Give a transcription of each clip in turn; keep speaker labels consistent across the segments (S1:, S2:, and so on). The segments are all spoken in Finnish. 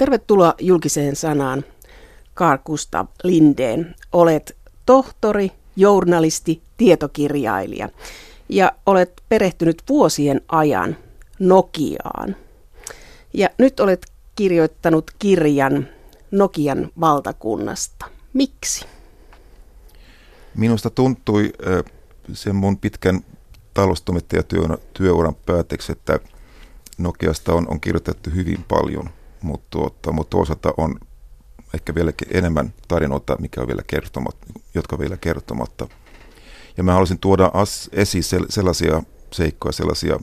S1: Tervetuloa julkiseen sanaan, Carl Gustav Lindeen. Olet tohtori, journalisti, tietokirjailija ja olet perehtynyt vuosien ajan Nokiaan. Ja nyt olet kirjoittanut kirjan Nokian valtakunnasta. Miksi?
S2: Minusta tuntui sen mun pitkän taloustoimittajatyöuran päätteeksi, että Nokiasta on, on kirjoitettu hyvin paljon, mutta, tuota, mutta toisaalta on ehkä vielä enemmän tarinoita, mikä on vielä kertomatta, jotka on vielä kertomatta. Ja mä haluaisin tuoda as, esiin sellaisia seikkoja, sellaisia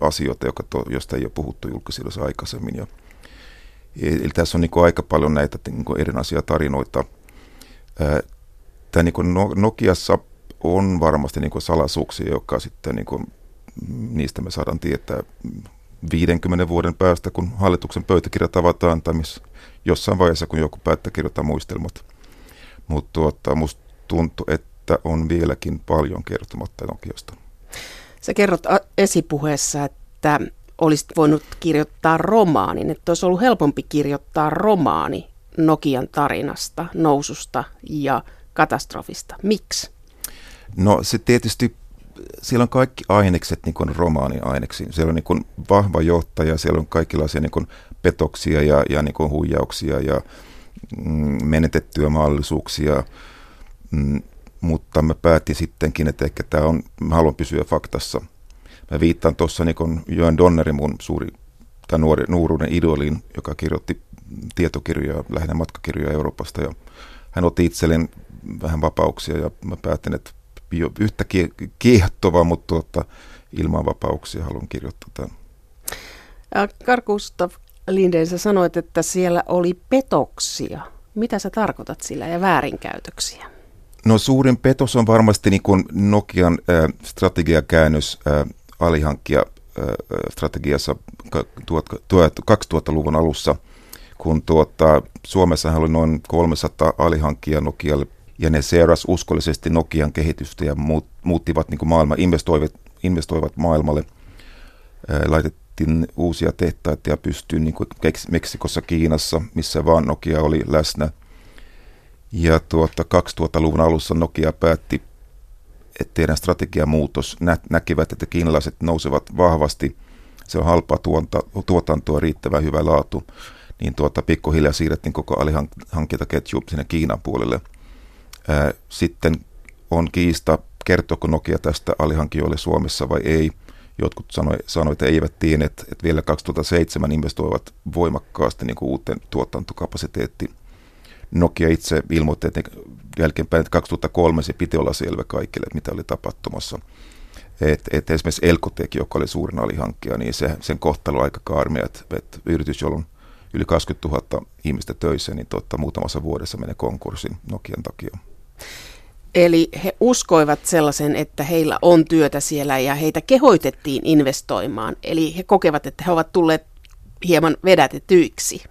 S2: asioita, jotka to, joista ei ole puhuttu julkisuudessa aikaisemmin. Ja, eli tässä on niin kuin aika paljon näitä niin kuin erinäisiä tarinoita. Tämä niin kuin Nokiassa on varmasti niin kuin salaisuuksia, jotka sitten niin kuin, niistä me saadaan tietää 50 vuoden päästä, kun hallituksen pöytäkirjat avataan tai miss, jossain vaiheessa, kun joku päättää kirjoittaa muistelmat. Mutta tuota, musta tuntuu, että on vieläkin paljon kertomatta Nokiasta.
S1: Sä kerrot esipuheessa, että olisit voinut kirjoittaa romaanin, että olisi ollut helpompi kirjoittaa romaani Nokian tarinasta, noususta ja katastrofista. Miksi?
S2: No se tietysti, siellä on kaikki ainekset niin kuin romaaniaineksiin. Siellä on niin kuin vahva johtaja, siellä on kaikenlaisia niin kuin petoksia ja, ja niin kuin huijauksia ja mm, menetettyjä mahdollisuuksia. Mm, mutta mä päätin sittenkin, että ehkä tämä on, mä haluan pysyä faktassa. Mä viittaan tuossa niin Joen Donnerin mun suuri, tai nuori, nuoruuden idoliin, joka kirjoitti tietokirjoja, lähinnä matkakirjoja Euroopasta. Ja hän otti itselleen vähän vapauksia ja mä päätin, että yhtä kiehtova, mutta tuota, ilman vapauksia haluan kirjoittaa tämän.
S1: Karl Gustav Lindeen, sä sanoit, että siellä oli petoksia. Mitä sä tarkoitat sillä ja väärinkäytöksiä?
S2: No suurin petos on varmasti niin kuin Nokian äh, strategiakäännös äh, alihankkia äh, strategiassa 2000-luvun alussa, kun tuota, Suomessa oli noin 300 alihankkia Nokialle ja ne seurasi uskollisesti Nokian kehitystä ja muut, muuttivat niin kuin maailma, investoivat, investoivat maailmalle. Laitettiin uusia tehtaita ja pystyyn niin Meksikossa, Kiinassa, missä vaan Nokia oli läsnä. Ja tuota, 2000-luvun alussa Nokia päätti, että tehdään strategiamuutos. Nä, näkivät, että kiinalaiset nousevat vahvasti. Se on halpaa tuonta, tuotantoa, riittävän hyvä laatu. Niin tuota, pikkuhiljaa siirrettiin koko alihankintaketju sinne Kiinan puolelle – sitten on kiista, kertooko Nokia tästä alihankijoille Suomessa vai ei. Jotkut sanoivat, sanoi, että eivät tienneet, että vielä 2007 investoivat voimakkaasti niin uuteen tuotantokapasiteettiin. Nokia itse ilmoitti että jälkeenpäin, että 2003 se piti olla selvä kaikille, että mitä oli tapahtumassa. Et, et esimerkiksi Elkotek, joka oli suurin alihankkija, niin se, sen kohtalo on aika kaarmia, että, että yritys, jolla on yli 20 000 ihmistä töissä, niin totta, muutamassa vuodessa menee konkurssin Nokian takia.
S1: Eli he uskoivat sellaisen, että heillä on työtä siellä ja heitä kehoitettiin investoimaan. Eli he kokevat, että he ovat tulleet hieman vedätetyiksi.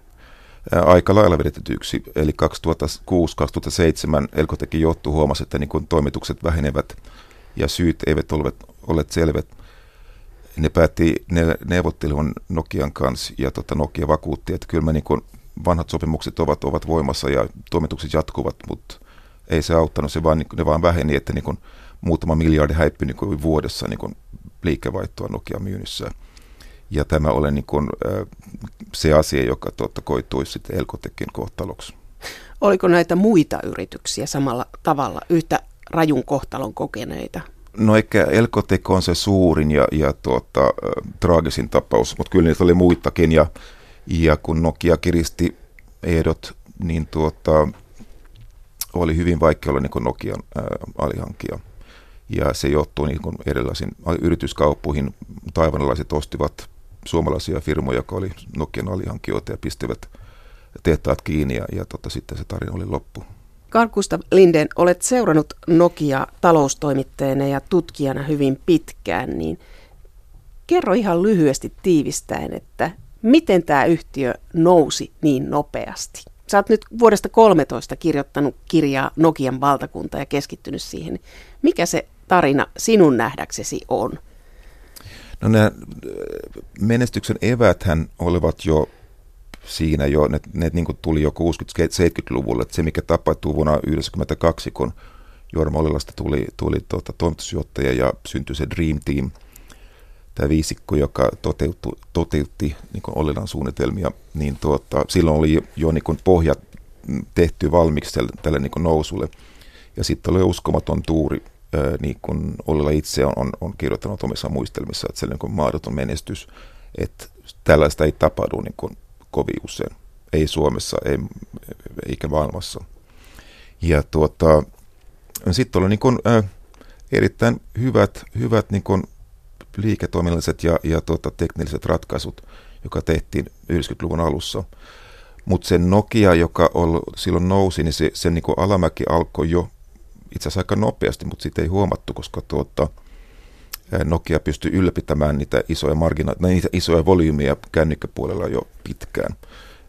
S2: Aika lailla vedetetyiksi. Eli 2006-2007 Elkotekin johtu huomasi, että niin toimitukset vähenevät ja syyt eivät ole olleet selvät. Ne päätti ne, neuvottelun Nokian kanssa ja tota Nokia vakuutti, että kyllä me niin vanhat sopimukset ovat, ovat voimassa ja toimitukset jatkuvat, mutta ei se auttanut, se vaan, niin ne vaan väheni, että niin kuin muutama miljardi häippi niin kuin vuodessa niin kuin liikevaihtoa Nokia myynnissä. Ja tämä oli niin kuin, se asia, joka tuotta koitui sitten Elkotekin kohtaloksi.
S1: Oliko näitä muita yrityksiä samalla tavalla yhtä rajun kohtalon kokeneita?
S2: No ehkä Elkotek on se suurin ja, ja tuota, traagisin tapaus, mutta kyllä niitä oli muitakin. Ja, ja kun Nokia kiristi ehdot, niin tuota, oli hyvin vaikea olla niin Nokian ää, alihankkija. Ja se johtuu niin kuin erilaisiin yrityskauppuihin. Taivanalaiset ostivat suomalaisia firmoja, jotka oli Nokian alihankkijoita ja pistivät tehtaat kiinni ja, ja tota, sitten se tarina oli loppu.
S1: Carl Gustav Linden, olet seurannut Nokia taloustoimittajana ja tutkijana hyvin pitkään, niin kerro ihan lyhyesti tiivistäen, että miten tämä yhtiö nousi niin nopeasti? Sä oot nyt vuodesta 13 kirjoittanut kirjaa Nokian valtakunta ja keskittynyt siihen. Mikä se tarina sinun nähdäksesi on?
S2: No nämä menestyksen eväthän olivat jo siinä jo, ne, ne niin tuli jo 60-70-luvulla. Että se, mikä tapahtui vuonna 1992, kun Jorma Olilasta tuli, tuli tuota, toimitusjohtaja ja syntyi se Dream Team, tämä viisikko, joka toteutti, toteutti niin Ollilan suunnitelmia, niin tuota, silloin oli jo niin kuin pohjat tehty valmiiksi tälle, tälle niin nousulle. Ja sitten oli uskomaton tuuri, niin kuin Ollila itse on, on, on kirjoittanut omissa muistelmissa, että se oli niin mahdoton menestys, että tällaista ei tapahdu niin kuin kovin usein. Ei Suomessa, ei, eikä maailmassa. Ja tuota, sitten oli niin kuin, ää, erittäin hyvät, hyvät niin kuin liiketoiminnalliset ja, ja tuota, teknilliset ratkaisut, joka tehtiin 90-luvun alussa. Mutta se Nokia, joka ol, silloin nousi, niin se, se niin alamäki alkoi jo itse asiassa aika nopeasti, mutta siitä ei huomattu, koska tuota, Nokia pystyi ylläpitämään niitä isoja margina- niitä isoja volyymeja kännykkäpuolella jo pitkään.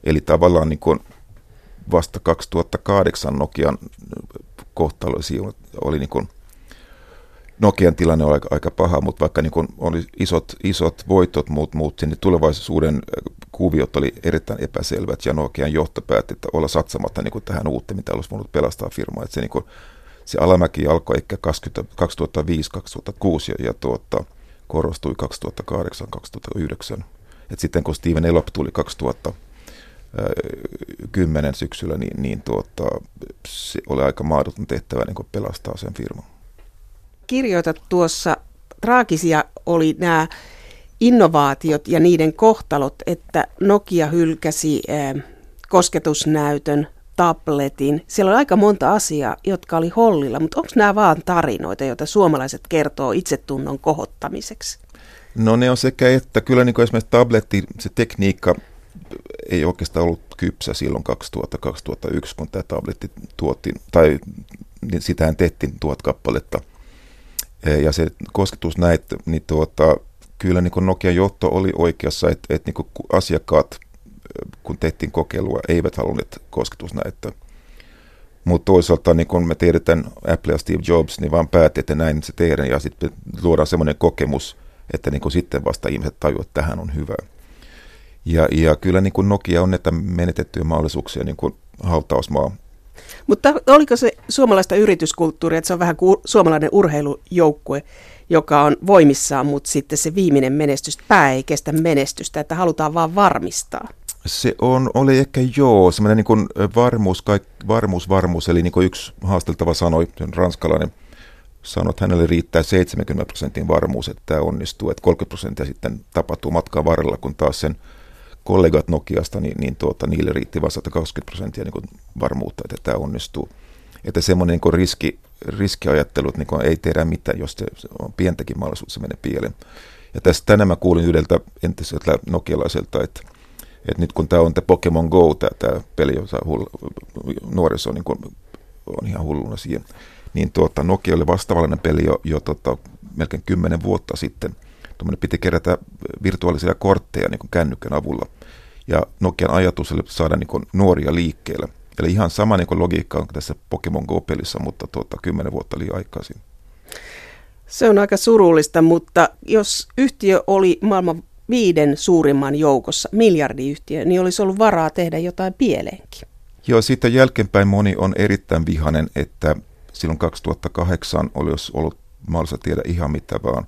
S2: Eli tavallaan niin kuin vasta 2008 Nokian kohtalo oli niin kuin Nokian tilanne oli aika, aika paha, mutta vaikka niin oli isot, isot voitot muut, muut niin tulevaisuuden kuviot oli erittäin epäselvät ja Nokian johto päätti että olla satsamatta niin tähän uuteen, mitä olisi voinut pelastaa firmaa. Että se, niin se alamäki alkoi ehkä 2005-2006 ja, ja tuota, korostui 2008-2009. Et sitten kun Steven Elop tuli 2010 syksyllä, niin, niin tuota, se oli aika mahdoton tehtävä niin pelastaa sen firman
S1: kirjoitat tuossa, traagisia oli nämä innovaatiot ja niiden kohtalot, että Nokia hylkäsi äh, kosketusnäytön, tabletin. Siellä oli aika monta asiaa, jotka oli hollilla, mutta onko nämä vaan tarinoita, joita suomalaiset kertoo itsetunnon kohottamiseksi?
S2: No ne on sekä että. Kyllä niin kuin esimerkiksi tabletti, se tekniikka ei oikeastaan ollut kypsä silloin 2000-2001, kun tämä tabletti tuotiin, tai niin sitähän tehtiin tuhat kappaletta – ja se kosketus näitä, niin tuota, kyllä niin Nokian johto oli oikeassa, että, että niin asiakkaat, kun tehtiin kokeilua, eivät halunneet kosketusnäyttöä. Mutta toisaalta, niin kun me tiedetään Apple ja Steve Jobs, niin vaan päätti, että näin se tehdään, ja sitten luodaan semmoinen kokemus, että niin sitten vasta ihmiset tajuavat, että tähän on hyvä. Ja, ja kyllä niin Nokia on näitä menetettyjä mahdollisuuksia niin hautausmaa
S1: mutta oliko se suomalaista yrityskulttuuria, että se on vähän kuin suomalainen urheilujoukkue, joka on voimissaan, mutta sitten se viimeinen menestys, pää ei kestä menestystä, että halutaan vaan varmistaa?
S2: Se on, oli ehkä joo, semmoinen niin varmuus, kaik, varmuus, varmuus, eli niin kuin yksi haasteltava sanoi, ranskalainen sanoi, että hänelle riittää 70 prosentin varmuus, että tämä onnistuu, että 30 prosenttia sitten tapahtuu matkan varrella, kun taas sen kollegat Nokiasta, niin, niin tuota, niille riitti vasta 120 prosenttia niin varmuutta, että tämä onnistuu. Että semmoinen niin riski, riskiajattelu, että niin ei tehdä mitään, jos se on pientäkin mahdollisuutta, se menee pieleen. Ja tästä tänään mä kuulin yhdeltä entiseltä nokialaiselta, että, että nyt kun tämä on tämä Pokemon Go, tämä, tämä peli, jossa hull, nuoriso niin kuin, on ihan hulluna siihen, niin tuota, Nokia oli vastaavallinen peli jo, jo tota, melkein kymmenen vuotta sitten – Tuommoinen piti kerätä virtuaalisia kortteja niin kuin kännykän avulla. Ja Nokian ajatus oli saada niin kuin nuoria liikkeelle. Eli ihan sama niin kuin logiikka on tässä Pokemon Go-pelissä, mutta tuota, kymmenen vuotta liian aikaisin.
S1: Se on aika surullista, mutta jos yhtiö oli maailman viiden suurimman joukossa, miljardiyhtiö, niin olisi ollut varaa tehdä jotain pieleenkin.
S2: Joo, siitä jälkeenpäin moni on erittäin vihanen, että silloin 2008 olisi ollut mahdollista tiedä ihan mitä vaan.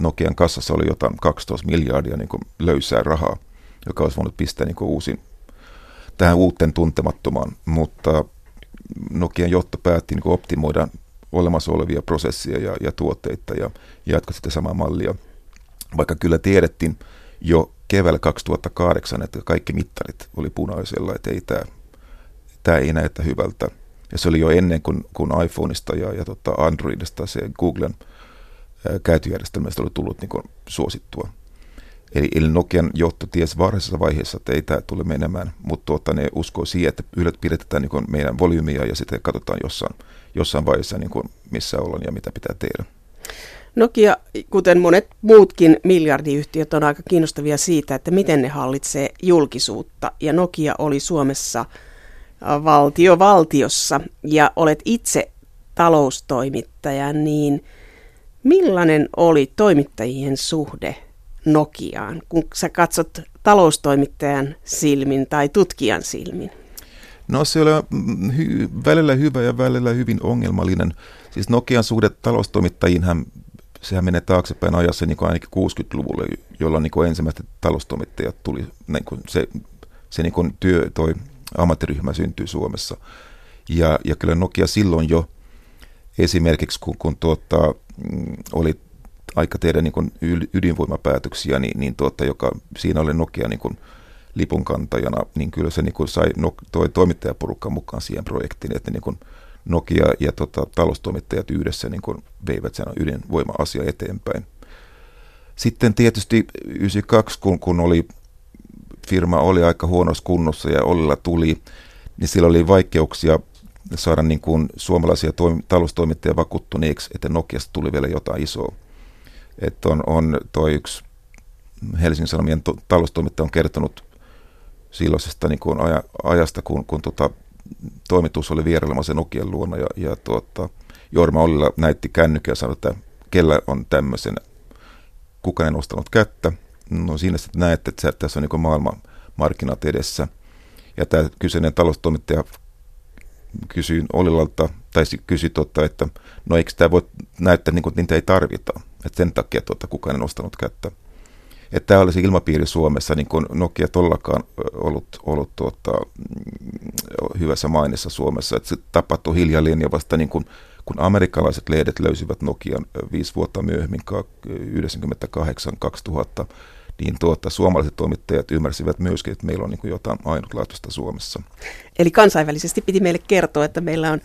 S2: Nokian kassassa oli jotain 12 miljardia niin kuin löysää rahaa, joka olisi voinut pistää niin kuin uusin, tähän uuteen tuntemattomaan, mutta Nokian johto päätti niin kuin optimoida olemassa olevia prosesseja ja, ja tuotteita ja jatkaa sitä samaa mallia. Vaikka kyllä tiedettiin jo keväällä 2008, että kaikki mittarit oli punaisella, että ei tämä, tämä ei näytä hyvältä. Ja se oli jo ennen kuin, kuin iPhoneista ja, ja tota Androidista se Googlen – käytöjärjestelmästä oli tullut niin suosittua. Eli, eli Nokian johto tiesi varhaisessa vaiheessa, että ei tämä tule menemään, mutta tuota, ne uskoo siihen, että ylläpidetään niin meidän volyymia ja sitten katsotaan jossain, jossain vaiheessa, niin kuin missä ollaan ja mitä pitää tehdä.
S1: Nokia, kuten monet muutkin miljardiyhtiöt, on aika kiinnostavia siitä, että miten ne hallitsee julkisuutta. Ja Nokia oli Suomessa valtio valtiossa ja olet itse taloustoimittaja, niin – Millainen oli toimittajien suhde Nokiaan, kun sä katsot taloustoimittajan silmin tai tutkijan silmin?
S2: No se oli hy- välillä hyvä ja välillä hyvin ongelmallinen. Siis Nokian suhde taloustoimittajiin, sehän menee taaksepäin ajassa niin kuin ainakin 60-luvulle, jolloin niin ensimmäiset taloustoimittajat tuli, niin kuin se, se niin kuin työ, toi ammattiryhmä syntyi Suomessa. Ja, ja kyllä Nokia silloin jo esimerkiksi, kun, kun tuota, mm, oli aika tehdä niin ydinvoimapäätöksiä, niin, niin tuota, joka, siinä oli Nokia niin kuin lipunkantajana, niin kyllä se niin kuin sai no, toi toimittajaporukka mukaan siihen projektiin, että niin kuin Nokia ja tota, taloustoimittajat yhdessä niin kuin veivät sen ydinvoima-asia eteenpäin. Sitten tietysti 92, kun, kun oli, firma oli aika huonossa kunnossa ja Ollilla tuli, niin sillä oli vaikeuksia saada niin kuin suomalaisia toim- taloustoimittajia vakuuttuneeksi, että Nokiasta tuli vielä jotain isoa. Että on, on toi yksi Helsingin Sanomien to- taloustoimittaja on kertonut silloisesta niin kuin aja, ajasta, kun, kun tota, toimitus oli vierailemassa Nokian luona ja, ja tuota, Jorma Ollila näytti kännykkä ja sanoi, että kellä on tämmöisen, kukaan ei nostanut kättä. No siinä sitten näette, että tässä on niin maailman markkinat edessä. Ja tämä kyseinen taloustoimittaja kysyi Ollilalta, tai kysyi, tuota, että no eikö tämä voi näyttää niin kuin, niitä ei tarvita. Että sen takia tuota, kukaan ei nostanut kättä että tämä olisi ilmapiiri Suomessa, niin kuin Nokia tollakaan ollut, ollut tuota, mm, hyvässä mainissa Suomessa. Että se tapahtui hiljalleen ja vasta niin kuin, kun amerikkalaiset lehdet löysivät Nokian viisi vuotta myöhemmin, 98-2000, niin tuota, suomalaiset toimittajat ymmärsivät myöskin, että meillä on niin jotain ainutlaatuista Suomessa.
S1: Eli kansainvälisesti piti meille kertoa, että meillä on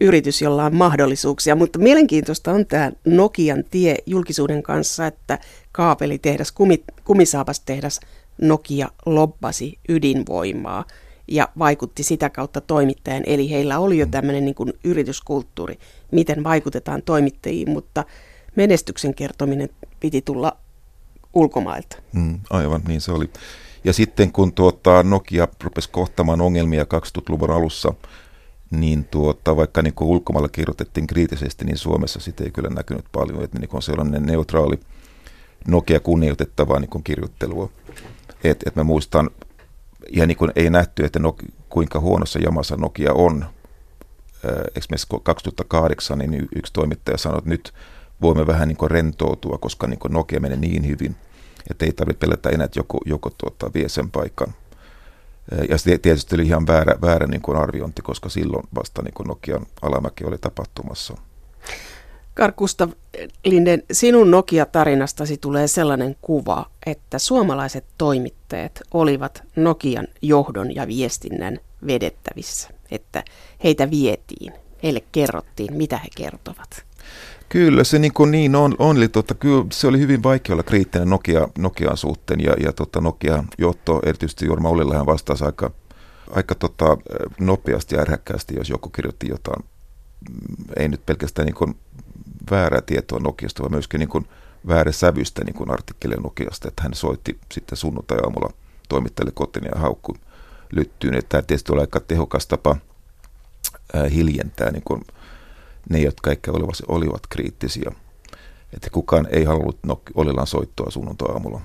S1: yritys, jolla on mahdollisuuksia. Mutta mielenkiintoista on tämä Nokian tie julkisuuden kanssa, että kaapelitehdas, kumi, kumisaapastehdas Nokia lobbasi ydinvoimaa ja vaikutti sitä kautta toimittajan. Eli heillä oli jo tämmöinen niin kuin yrityskulttuuri, miten vaikutetaan toimittajiin, mutta menestyksen kertominen piti tulla ulkomailta.
S2: Mm, aivan, niin se oli. Ja sitten kun tuota, Nokia rupesi kohtamaan ongelmia 2000-luvun alussa, niin tuota, vaikka niin kuin ulkomailla kirjoitettiin kriittisesti, niin Suomessa sitä ei kyllä näkynyt paljon, että niin on sellainen neutraali Nokia kunnioitettavaa niin kirjoittelua. Et, et mä muistan, ja niin kuin ei nähty, että Nokia, kuinka huonossa jamassa Nokia on. Esimerkiksi 2008 niin yksi toimittaja sanoi, että nyt voimme vähän niin rentoutua, koska niin Nokia menee niin hyvin, että ei tarvitse pelätä enää, että joku, joku tuota, vie sen paikan. Ja se tietysti oli ihan väärä, väärä niin kuin arviointi, koska silloin vasta niin kuin Nokian alamäki oli tapahtumassa.
S1: Karkusta Linden, sinun Nokia-tarinastasi tulee sellainen kuva, että suomalaiset toimittajat olivat Nokian johdon ja viestinnän vedettävissä, että heitä vietiin, heille kerrottiin, mitä he kertovat.
S2: Kyllä se niin, kuin niin on, on eli tota, kyllä se oli hyvin vaikea olla kriittinen Nokia, Nokian suhteen ja, ja tota, Nokia johto, erityisesti Jorma Ollilahan vastasi aika, aika tota, nopeasti ja ärhäkkäästi, jos joku kirjoitti jotain, mm, ei nyt pelkästään niin kuin väärää tietoa Nokiasta, vaan myöskin niin kuin väärä sävystä niin kuin artikkelia Nokiasta, että hän soitti sitten sunnuntai-aamulla toimittajalle kotiin ja haukku lyttyyn. Että tämä tietysti oli aika tehokas tapa hiljentää niin kuin ne, jotka ehkä olivat, olivat kriittisiä. Että kukaan ei halunnut Ollilan soittoa sunnuntai-aamulla.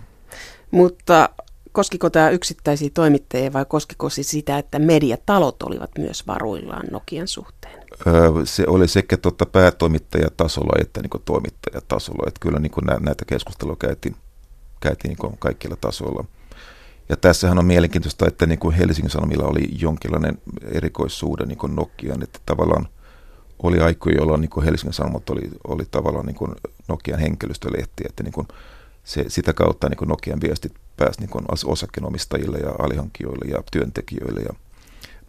S1: Mutta koskiko tämä yksittäisiä toimittajia vai koskiko se sitä, että mediatalot olivat myös varuillaan Nokian suhteen?
S2: Öö, se oli sekä tuota päätoimittajatasolla että niin toimittajatasolla. Että kyllä niin näitä keskusteluja käytiin, käytiin niin kaikilla tasoilla. Ja tässähän on mielenkiintoista, että niin kuin Helsingin Sanomilla oli jonkinlainen erikoissuhde niin Nokian, että tavallaan – oli aikoja, jolloin niin Helsingin Sanomat oli, oli tavallaan niin kuin Nokian henkilöstölehti, että niin kuin se, sitä kautta niin kuin Nokian viestit pääsi niin kuin osakkeenomistajille ja alihankkijoille ja työntekijöille ja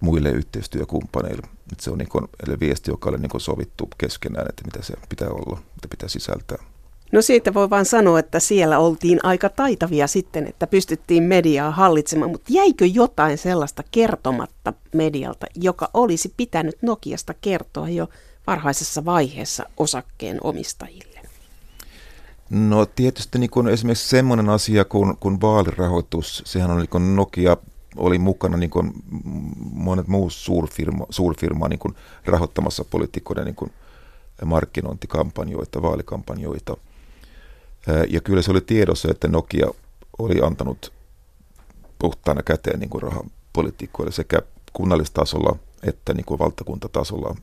S2: muille yhteistyökumppaneille. Että se on niin kuin, eli viesti, joka oli niin kuin sovittu keskenään, että mitä se pitää olla, mitä pitää sisältää.
S1: No siitä voi vain sanoa, että siellä oltiin aika taitavia sitten, että pystyttiin mediaa hallitsemaan, mutta jäikö jotain sellaista kertomatta medialta, joka olisi pitänyt Nokiasta kertoa jo varhaisessa vaiheessa osakkeen omistajille?
S2: No tietysti niin kuin esimerkiksi semmoinen asia kuin, kuin vaalirahoitus, sehän on niin kuin Nokia oli mukana niin kuin monet muut suurfirma, suurfirma niin kuin rahoittamassa poliitikoiden niin kuin markkinointikampanjoita, vaalikampanjoita – ja kyllä se oli tiedossa, että Nokia oli antanut puhtaana käteen niin kuin rahapolitiikoille sekä kunnallistasolla että niin kuin valtakuntatasolla.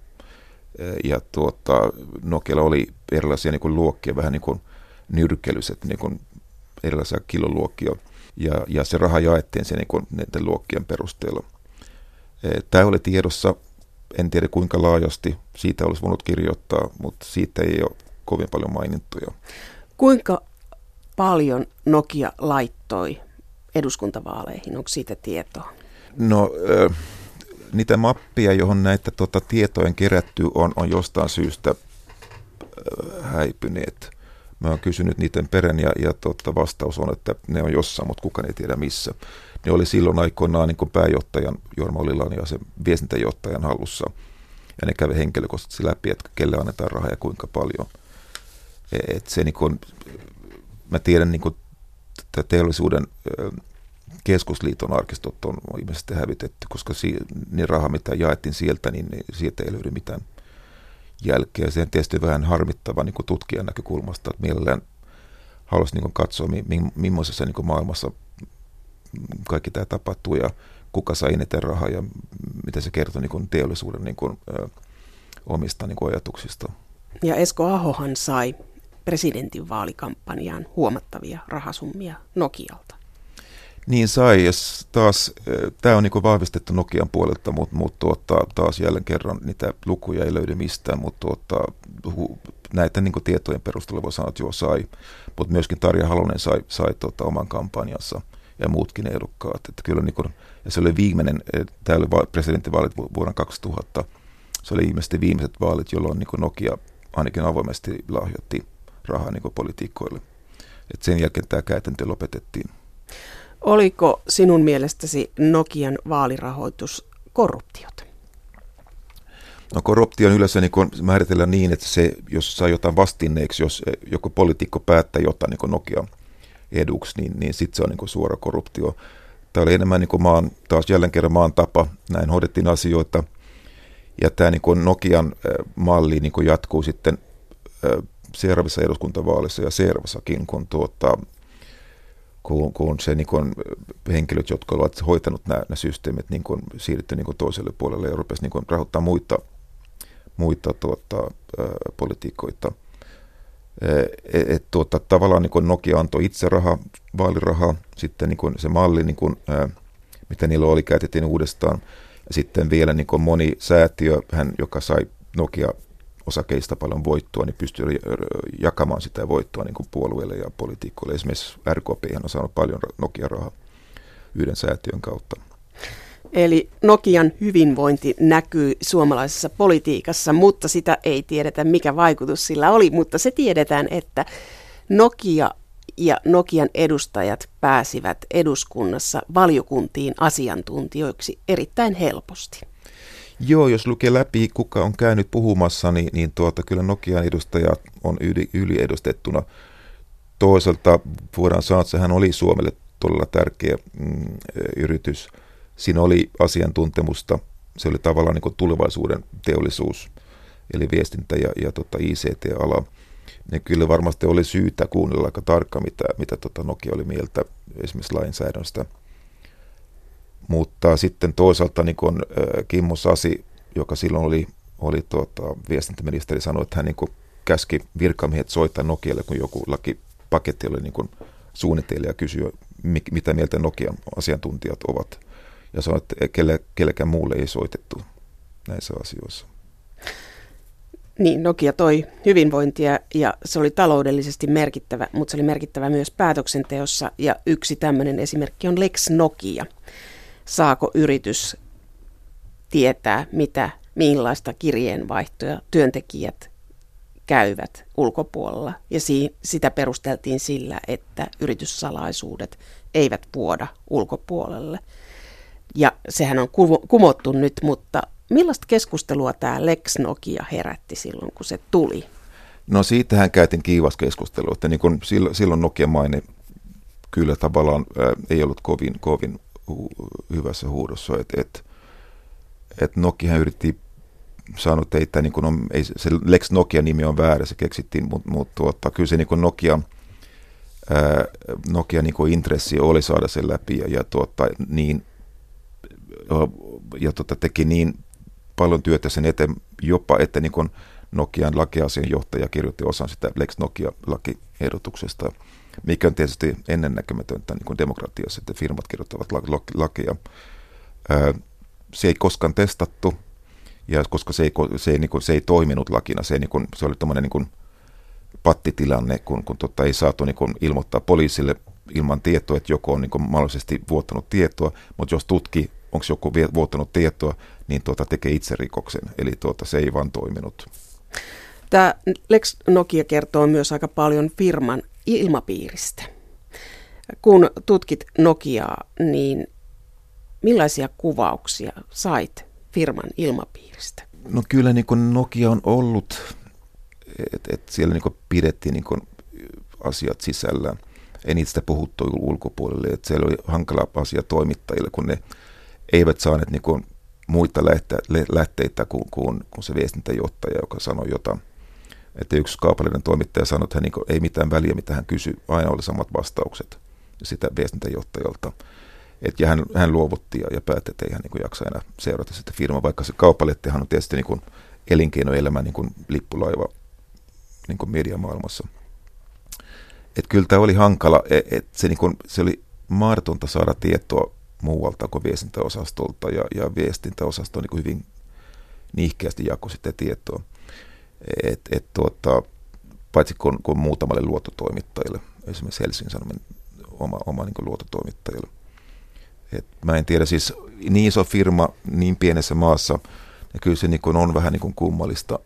S2: Ja tuota, Nokialla oli erilaisia niin kuin luokkia, vähän niin kuin nyrkelyset, niin kuin erilaisia kiloluokkia. Ja, ja se raha jaettiin sen niin näiden luokkien perusteella. Tämä oli tiedossa, en tiedä kuinka laajasti, siitä olisi voinut kirjoittaa, mutta siitä ei ole kovin paljon mainittuja.
S1: Kuinka paljon Nokia laittoi eduskuntavaaleihin? Onko siitä tietoa?
S2: No, niitä mappia, johon näitä tota, tietojen kerätty on, on jostain syystä häipyneet. Mä oon kysynyt niiden perän ja, ja tota, vastaus on, että ne on jossain, mutta kukaan ei tiedä missä. Ne oli silloin aikoinaan niin kuin pääjohtajan Jorma Olilan ja sen viestintäjohtajan hallussa. Ja ne kävi henkilökohtaisesti läpi, että kelle annetaan rahaa ja kuinka paljon. Et se niin kuin, mä tiedän niin kuin, teollisuuden keskusliiton arkistot on ilmeisesti hävitetty, koska si, niin raha, mitä jaettiin sieltä, niin, sieltä ei löydy mitään jälkeä. Se on tietysti vähän harmittava niin tutkijan näkökulmasta, että mielellään haluaisi niin katsoa, mi, mi, millaisessa niin maailmassa kaikki tämä tapahtuu ja kuka sai eniten rahaa ja mitä se kertoo niin teollisuuden niin kuin, ö, omista niin ajatuksista.
S1: Ja Esko Ahohan sai presidentin vaalikampanjaan huomattavia rahasummia Nokialta.
S2: Niin sai, ja taas tämä on niin vahvistettu Nokian puolelta, mutta mut tuottaa taas jälleen kerran niitä lukuja ei löydy mistään, mutta tuottaa, hu, näitä niin tietojen perusteella voi sanoa, että joo sai, mutta myöskin Tarja Halonen sai, sai tuota, oman kampanjansa ja muutkin ehdokkaat. Että kyllä niin kuin, ja se oli viimeinen, tämä oli presidenttivaalit vuonna 2000, se oli ilmeisesti viimeiset vaalit, jolloin niin Nokia ainakin avoimesti lahjoitti rahaa niin politiikkoille. Et sen jälkeen tämä käytäntö lopetettiin.
S1: Oliko sinun mielestäsi Nokian vaalirahoitus korruptiota?
S2: No korruptio on yleensä niin määritellään niin, että se, jos saa jotain vastinneeksi, jos joku poliitikko päättää jotain niin Nokia eduksi, niin, niin sitten se on niin suora korruptio. Tämä oli enemmän niin maan, taas jälleen kerran maan tapa, näin hoidettiin asioita. Ja tämä niin Nokian malli niin jatkuu sitten seuraavissa eduskuntavaalissa ja seuraavassakin, kun, tuota, kun, kun se niin kun, henkilöt, jotka ovat hoitanut nämä, nämä systeemit, niin kun, siirrytty niin kun, toiselle puolelle ja rupesi niin kun, rahoittaa muita, muita tuota, ä, politiikoita. Et, et, tuota, tavallaan niin Nokia antoi itse rahaa, vaalirahaa, sitten niin se malli, niin kun, ä, mitä niillä oli, käytettiin uudestaan. Ja sitten vielä niin moni säätiö, hän, joka sai Nokia osakeista paljon voittoa, niin pystyy jakamaan sitä voittoa niin kuin puolueille ja politiikoille. Esimerkiksi RKP on saanut paljon Nokia-rahaa yhden säätiön kautta.
S1: Eli Nokian hyvinvointi näkyy suomalaisessa politiikassa, mutta sitä ei tiedetä, mikä vaikutus sillä oli. Mutta se tiedetään, että Nokia ja Nokian edustajat pääsivät eduskunnassa valiokuntiin asiantuntijoiksi erittäin helposti.
S2: Joo, jos lukee läpi, kuka on käynyt puhumassa, niin, niin tuota, kyllä Nokian edustajat on yli, yliedustettuna. Toisaalta voidaan sanoa, että sehän oli Suomelle todella tärkeä mm, yritys. Siinä oli asiantuntemusta, se oli tavallaan niin tulevaisuuden teollisuus, eli viestintä ja, ja tota ICT-ala. Niin kyllä varmasti oli syytä kuunnella aika tarkkaan, mitä, mitä tota Nokia oli mieltä esimerkiksi lainsäädännöstä – mutta sitten toisaalta niin kuin Kimmo Sasi, joka silloin oli, oli tuota, viestintäministeri, sanoi, että hän niin kuin käski virkamiehet soittaa Nokialle, kun joku lakipaketti oli niin kuin suunnitelija kysyä, mitä mieltä Nokian asiantuntijat ovat. Ja sanoi, että kelle, kellekään muulle ei soitettu näissä asioissa.
S1: Niin, Nokia toi hyvinvointia ja se oli taloudellisesti merkittävä, mutta se oli merkittävä myös päätöksenteossa. Ja yksi tämmöinen esimerkki on Lex Nokia saako yritys tietää, mitä, millaista kirjeenvaihtoja työntekijät käyvät ulkopuolella. Ja si- sitä perusteltiin sillä, että yrityssalaisuudet eivät vuoda ulkopuolelle. Ja sehän on kumottu nyt, mutta millaista keskustelua tämä Lex Nokia herätti silloin, kun se tuli?
S2: No siitähän käytin kiivas keskustelu, että niin kun silloin Nokia maine kyllä tavallaan ei ollut kovin, kovin hyvässä huudossa. Että et, et Nokia yritti saanut teitä, niin on, ei, se Lex Nokia-nimi on väärä, se keksittiin, mutta mut, tuota, kyllä se niin Nokia ää, Nokia niin intressi oli saada sen läpi ja, ja, tuota, niin, ja tuota, teki niin paljon työtä sen eteen jopa, että niin Nokian lakiasianjohtaja kirjoitti osan sitä Lex Nokia-lakiehdotuksesta, mikä on tietysti ennennäkemätöntä niin demokratiassa, että firmat kirjoittavat lakia. Se ei koskaan testattu, ja koska se ei, se ei, niin kuin, se ei toiminut lakina, se, niin kuin, se oli tämmöinen niin pattitilanne, kun, kun tota, ei saatu niin kuin, ilmoittaa poliisille ilman tietoa, että joku on niin kuin, mahdollisesti vuottanut tietoa, mutta jos tutki, onko joku vuottanut tietoa, niin tuota, tekee itse rikoksen. Eli tuota, se ei vaan toiminut.
S1: Tämä Lex Nokia kertoo myös aika paljon firman ilmapiiristä. Kun tutkit Nokiaa, niin millaisia kuvauksia sait firman ilmapiiristä?
S2: No kyllä niin kuin Nokia on ollut, että et siellä niin kuin pidettiin niin kuin asiat sisällä. Ei niistä puhuttu ulkopuolelle. Että siellä oli hankala asia toimittajille, kun ne eivät saaneet niin kuin muita lähteitä kuin, kuin, kuin se viestintäjohtaja, joka sanoi jotain. Että yksi kaupallinen toimittaja sanoi, että hän niin ei mitään väliä, mitä hän kysyi, aina oli samat vastaukset sitä viestintäjohtajalta. Et, ja hän, hän luovutti ja, ja päätti, että ei hän niin jaksa enää seurata sitä firmaa, vaikka se kaupallettihan on tietysti niin kuin, elinkeinoelämän niin kuin, lippulaiva niin kuin mediamaailmassa. Et kyllä tämä oli hankala, että et se, niin kuin, se oli mahdotonta saada tietoa muualta kuin viestintäosastolta ja, ja viestintäosasto niin kuin hyvin nihkeästi jakoi sitä tietoa. Et, et, tuota, paitsi kun, kun muutamalle luottotoimittajille, esimerkiksi Helsingin Sanomien oma, oma niin luottotoimittajille. Et mä en tiedä, siis niin iso firma niin pienessä maassa, ja kyllä se niin kuin on vähän niin kuin kummallista.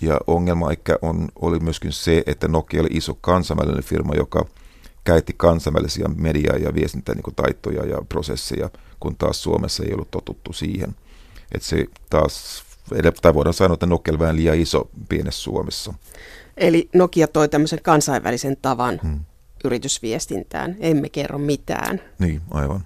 S2: Ja ongelma ehkä on, oli myöskin se, että Nokia oli iso kansainvälinen firma, joka käytti kansainvälisiä media- ja viestintätaitoja niin ja prosesseja, kun taas Suomessa ei ollut totuttu siihen. Että se taas, tai voidaan sanoa, että Nokia vähän liian iso pienessä Suomessa.
S1: Eli Nokia toi tämmöisen kansainvälisen tavan hmm yritysviestintään. Emme kerro mitään.
S2: Niin, aivan.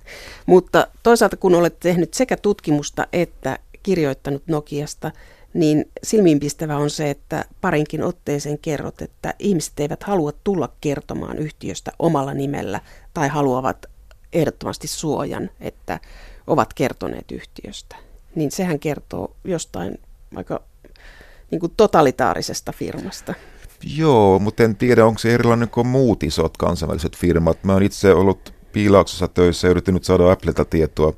S1: Mutta toisaalta kun olet tehnyt sekä tutkimusta että kirjoittanut Nokiasta, niin silmiinpistävä on se, että parinkin otteeseen kerrot, että ihmiset eivät halua tulla kertomaan yhtiöstä omalla nimellä tai haluavat ehdottomasti suojan, että ovat kertoneet yhtiöstä. Niin sehän kertoo jostain aika niin kuin totalitaarisesta firmasta.
S2: Joo, mutta en tiedä, onko se erilainen kuin muut isot kansainväliset firmat. Mä oon itse ollut piilauksessa töissä ja yrittänyt saada Applelta tietoa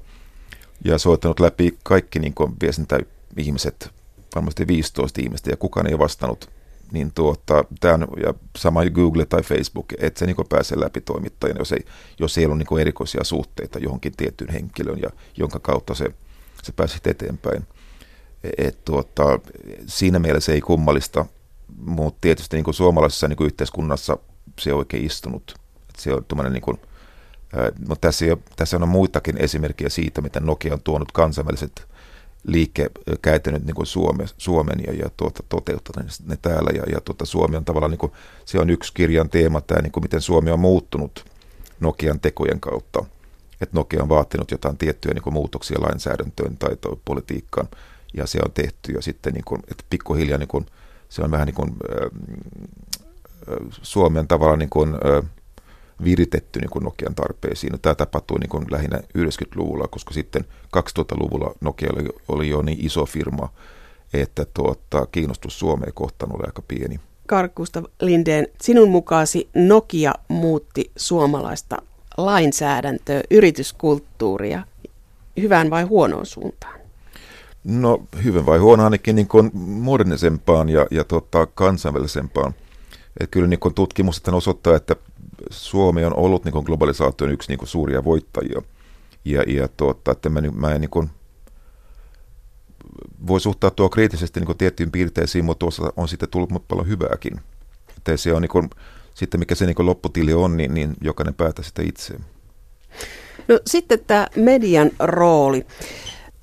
S2: ja soittanut läpi kaikki niin viestintäihmiset, varmasti 15 ihmistä, ja kukaan ei vastannut. Niin tuota, tämän, ja sama Google tai Facebook, että se niin pääsee läpi toimittajana, jos ei, jos ei ole niin erikoisia suhteita johonkin tiettyyn henkilöön, ja jonka kautta se, se pääsi eteenpäin. Et, tuota, siinä mielessä ei kummallista mutta tietysti niin kuin suomalaisessa niin kuin yhteiskunnassa se on oikein istunut. Että se on niin kuin, mutta tässä, tässä on muitakin esimerkkejä siitä, miten Nokia on tuonut kansainväliset liikkekäytännöt niin Suomen, Suomen ja, ja tuota, toteuttanut ne täällä. Ja, ja tuota, Suomi on tavallaan, niin kuin, se on yksi kirjan teema, tämä, niin kuin miten Suomi on muuttunut Nokian tekojen kautta. Että Nokia on vaatinut jotain tiettyjä niin kuin muutoksia lainsäädäntöön tai politiikkaan, ja se on tehty. Ja sitten niin kuin, että pikkuhiljaa niin kuin, se on vähän niin kuin Suomen tavalla niin kuin, viritetty niin kuin Nokian tarpeisiin. Tämä tapahtui niin kuin lähinnä 90-luvulla, koska sitten 2000-luvulla Nokia oli, oli jo niin iso firma, että tuota, kiinnostus Suomeen kohtaan oli aika pieni.
S1: Karkusta Lindeen, sinun mukaasi Nokia muutti suomalaista lainsäädäntöä, yrityskulttuuria hyvään vai huonoon suuntaan?
S2: No hyvin vai huono ainakin niin kuin modernisempaan ja, ja tota, kansainvälisempaan. Et kyllä niin kuin tutkimukset osoittaa, että Suomi on ollut niin kuin globalisaation yksi niin kuin suuria voittajia. Ja, ja tuota, että mä, mä en niin kuin, voi suhtautua kriittisesti niin kuin tiettyyn piirteisiin, mutta tuossa on sitten tullut paljon hyvääkin. Että se on niin kuin, sitten mikä se niin lopputili on, niin, niin jokainen päätä sitä itse.
S1: No sitten tämä median rooli.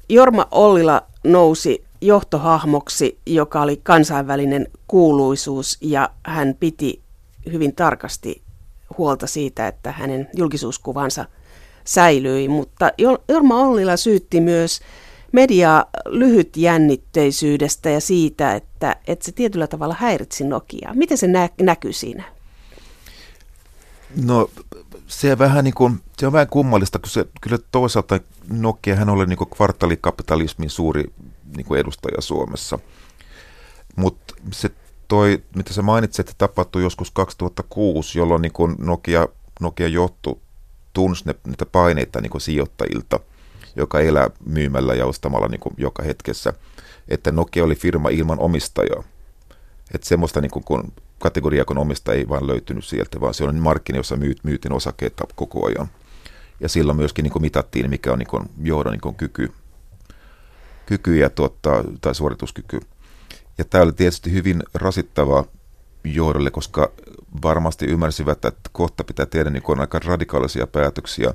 S1: Jorma Ollila nousi johtohahmoksi, joka oli kansainvälinen kuuluisuus ja hän piti hyvin tarkasti huolta siitä, että hänen julkisuuskuvansa säilyi. Mutta Jorma Ollila syytti myös mediaa lyhytjännitteisyydestä ja siitä, että, että se tietyllä tavalla häiritsi Nokiaa. Miten se nä- näkyy siinä?
S2: No se, vähän niin kuin, se on vähän kummallista, kun se kyllä toisaalta Nokia hän oli niin kuin kvartaalikapitalismin suuri niin kuin edustaja Suomessa. Mutta se toi, mitä sä mainitsit, että tapahtui joskus 2006, jolloin niin kuin Nokia, Nokia johtu tunsi ne, niitä paineita niin kuin sijoittajilta, joka elää myymällä ja ostamalla niin kuin joka hetkessä, että Nokia oli firma ilman omistajaa. Että semmoista niin kuin, kun kategoria kun omistaja ei vaan löytynyt sieltä, vaan se on markkina, jossa myyt, myytin osakkeita koko ajan. Ja silloin myöskin niin mitattiin, mikä on niin johdon niin kyky, kyky ja tuottaa, tai suorituskyky. Ja tämä oli tietysti hyvin rasittava johdolle, koska varmasti ymmärsivät, että kohta pitää tehdä niin aika radikaalisia päätöksiä,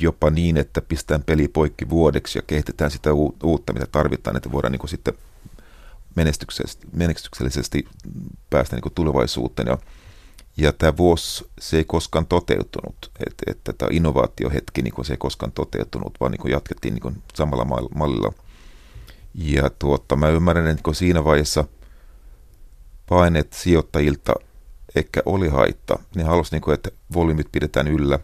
S2: jopa niin, että pistetään peli poikki vuodeksi ja kehitetään sitä uutta, mitä tarvitaan, että voidaan niin sitten menestyksellisesti, menestyksellisesti päästä niin tulevaisuuteen. Ja, ja tämä vuosi, se ei koskaan toteutunut, että, että tämä innovaatiohetki niin se ei koskaan toteutunut, vaan niin jatkettiin niin samalla mallilla. Ja tuotta, mä ymmärrän, että siinä vaiheessa paineet sijoittajilta ehkä oli haitta. Ne halusivat, niin kuin, että volyymit pidetään yllä,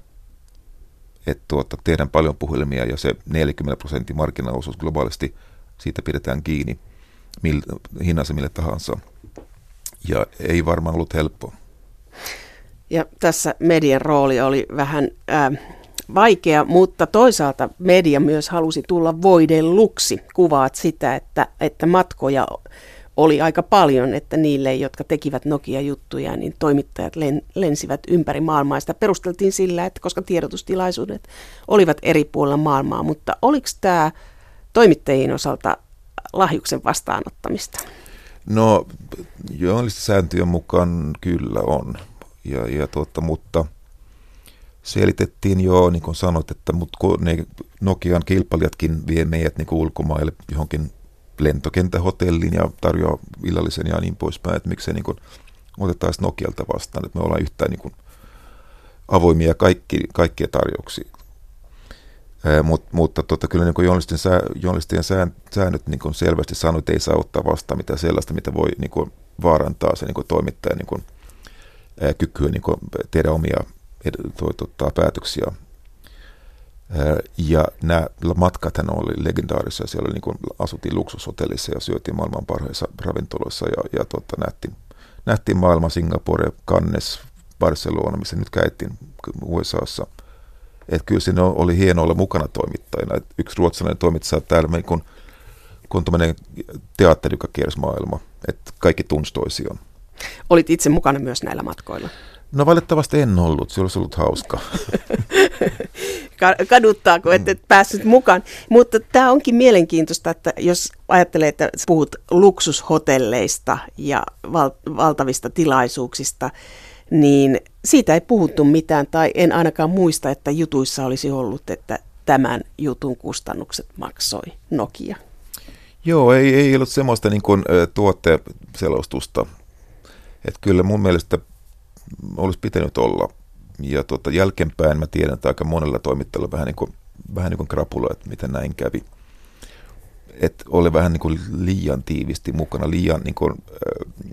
S2: että tuota, tehdään paljon puhelimia ja se 40 prosentin markkinaosuus globaalisti, siitä pidetään kiinni mil, hinnassa mille tahansa. Ja ei varmaan ollut helppoa.
S1: Ja tässä median rooli oli vähän äh, vaikea, mutta toisaalta media myös halusi tulla voidelluksi. Kuvaat sitä, että, että matkoja oli aika paljon, että niille, jotka tekivät Nokia-juttuja, niin toimittajat len, lensivät ympäri maailmaa. Sitä perusteltiin sillä, että koska tiedotustilaisuudet olivat eri puolilla maailmaa, mutta oliko tämä toimittajien osalta lahjuksen vastaanottamista?
S2: No, sääntöjen mukaan kyllä on, ja, ja tuota, mutta selitettiin jo, niin kuin sanoit, että kun ne Nokian kilpailijatkin vie meidät niin ulkomaille johonkin lentokenttähotelliin ja tarjoaa illallisen ja niin poispäin, että miksei niin kuin, otetaan Nokialta vastaan, että me ollaan yhtään niin kuin, avoimia kaikki, kaikkia tarjouksia. Mut, mutta tota, kyllä niin journalistien, sää, journalistien sään, säännöt niin kuin selvästi sanoo, että ei saa ottaa vastaan mitään sellaista, mitä voi niin kuin, vaarantaa se niin kuin, toimittajan niin kuin, ää, kykyä niin kuin, tehdä omia ed, to, tota, päätöksiä. Ää, ja nämä matkathan oli legendaarisia. Siellä niin kuin, asuttiin luksushotellissa ja syötiin maailman parhaissa ravintoloissa ja, ja tota, nähtiin, nähtiin maailma Singapore, Cannes, Barcelona, missä nyt käytiin USAssa – että kyllä siinä oli hieno olla mukana toimittajana. Et yksi ruotsalainen toimittaja täällä meni kun, kun tämmöinen teatteri, joka kiersi maailma. Että kaikki tunsi toisiaan.
S1: Olit itse mukana myös näillä matkoilla?
S2: No valitettavasti en ollut, se olisi ollut hauska.
S1: Kaduttaako, että et päässyt mukaan. Mutta tämä onkin mielenkiintoista, että jos ajattelee, että puhut luksushotelleista ja val- valtavista tilaisuuksista, niin siitä ei puhuttu mitään, tai en ainakaan muista, että jutuissa olisi ollut, että tämän jutun kustannukset maksoi Nokia.
S2: Joo, ei, ei ollut semmoista niin kuin, tuotteselostusta. Että kyllä mun mielestä olisi pitänyt olla. Ja tota, jälkeenpäin mä tiedän, että aika monella toimittajalla vähän niin kuin, vähän niin kuin krapula, että miten näin kävi. Että oli vähän niin kuin liian tiivisti mukana, liian niin kuin, äh,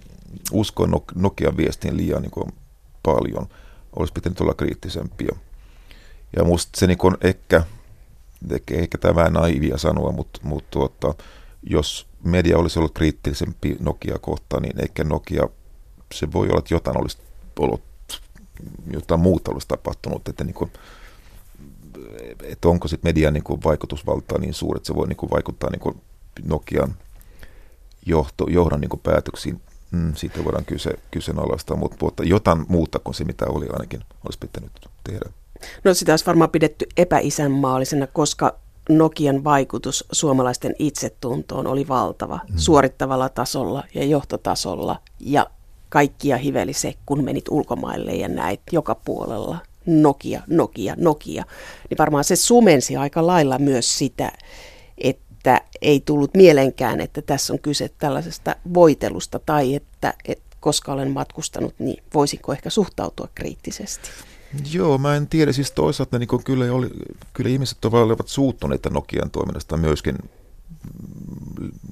S2: uskoin Nokian viestiin liian niin kuin, paljon. Olisi pitänyt olla kriittisempiä. Ja musta se niin kuin ehkä, ehkä, tämä naivia sanoa, mutta, mutta tuota, jos media olisi ollut kriittisempi Nokia kohtaan, niin ehkä Nokia, se voi olla, että jotain olisi ollut, jotain muuta olisi tapahtunut, että, niin kuin, että onko sitten median niin kuin vaikutusvaltaa niin suuri, että se voi niin kuin vaikuttaa niin kuin Nokian johto, johdon niin kuin päätöksiin mm, siitä voidaan kyse, kyseenalaistaa, mutta, mutta jotain muuta kuin se, mitä oli ainakin, olisi pitänyt tehdä.
S1: No sitä olisi varmaan pidetty epäisänmaallisena, koska Nokian vaikutus suomalaisten itsetuntoon oli valtava mm. suorittavalla tasolla ja johtotasolla ja kaikkia hiveli se, kun menit ulkomaille ja näit joka puolella Nokia, Nokia, Nokia, niin varmaan se sumensi aika lailla myös sitä, että ei tullut mielenkään, että tässä on kyse tällaisesta voitelusta tai että, että koska olen matkustanut, niin voisinko ehkä suhtautua kriittisesti?
S2: Joo, mä en tiedä. Siis toisaalta niin kyllä, oli, kyllä ihmiset olivat suuttuneita Nokian toiminnasta myöskin.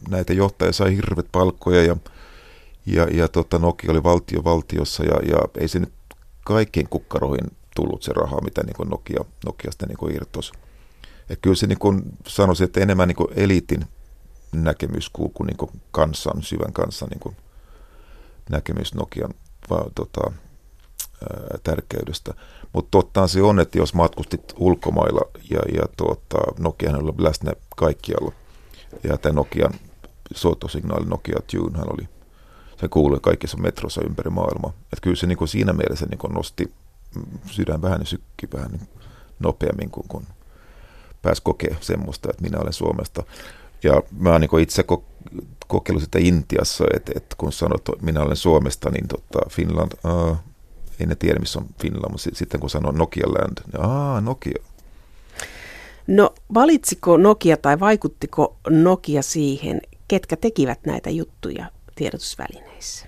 S2: Näitä johtajia sai hirvet palkkoja ja, ja, ja tota, Nokia oli valtio valtiossa ja, ja ei se nyt kaikkien kukkaroihin tullut se raha, mitä niin Nokia, Nokiasta niin irtosi. Et kyllä se niin kuin sanoisin, että enemmän niin kuin eliitin näkemys kuin, kuin, niin kuin kansan, syvän kansan niin kuin näkemys Nokian va, tota, ää, tärkeydestä. Mutta totta se on, että jos matkustit ulkomailla ja, ja tuota, Nokia oli läsnä kaikkialla, ja tämä Nokian soittosignaali Nokia Tune, hän oli, se kuului kaikissa metrossa ympäri maailmaa. Et kyllä se niin kuin siinä mielessä niin kuin nosti sydän vähän sykki vähän niin nopeammin kuin kun pääsi kokea semmoista, että minä olen Suomesta. Ja mä oon niin itse kokeillut sitä Intiassa, että, että kun sanot, että minä olen Suomesta, niin tota, Finland, uh, ei ne tiedä missä on Finland, mutta sitten kun sanoo Nokia Land, niin aa, Nokia.
S1: No valitsiko Nokia tai vaikuttiko Nokia siihen, ketkä tekivät näitä juttuja tiedotusvälineissä?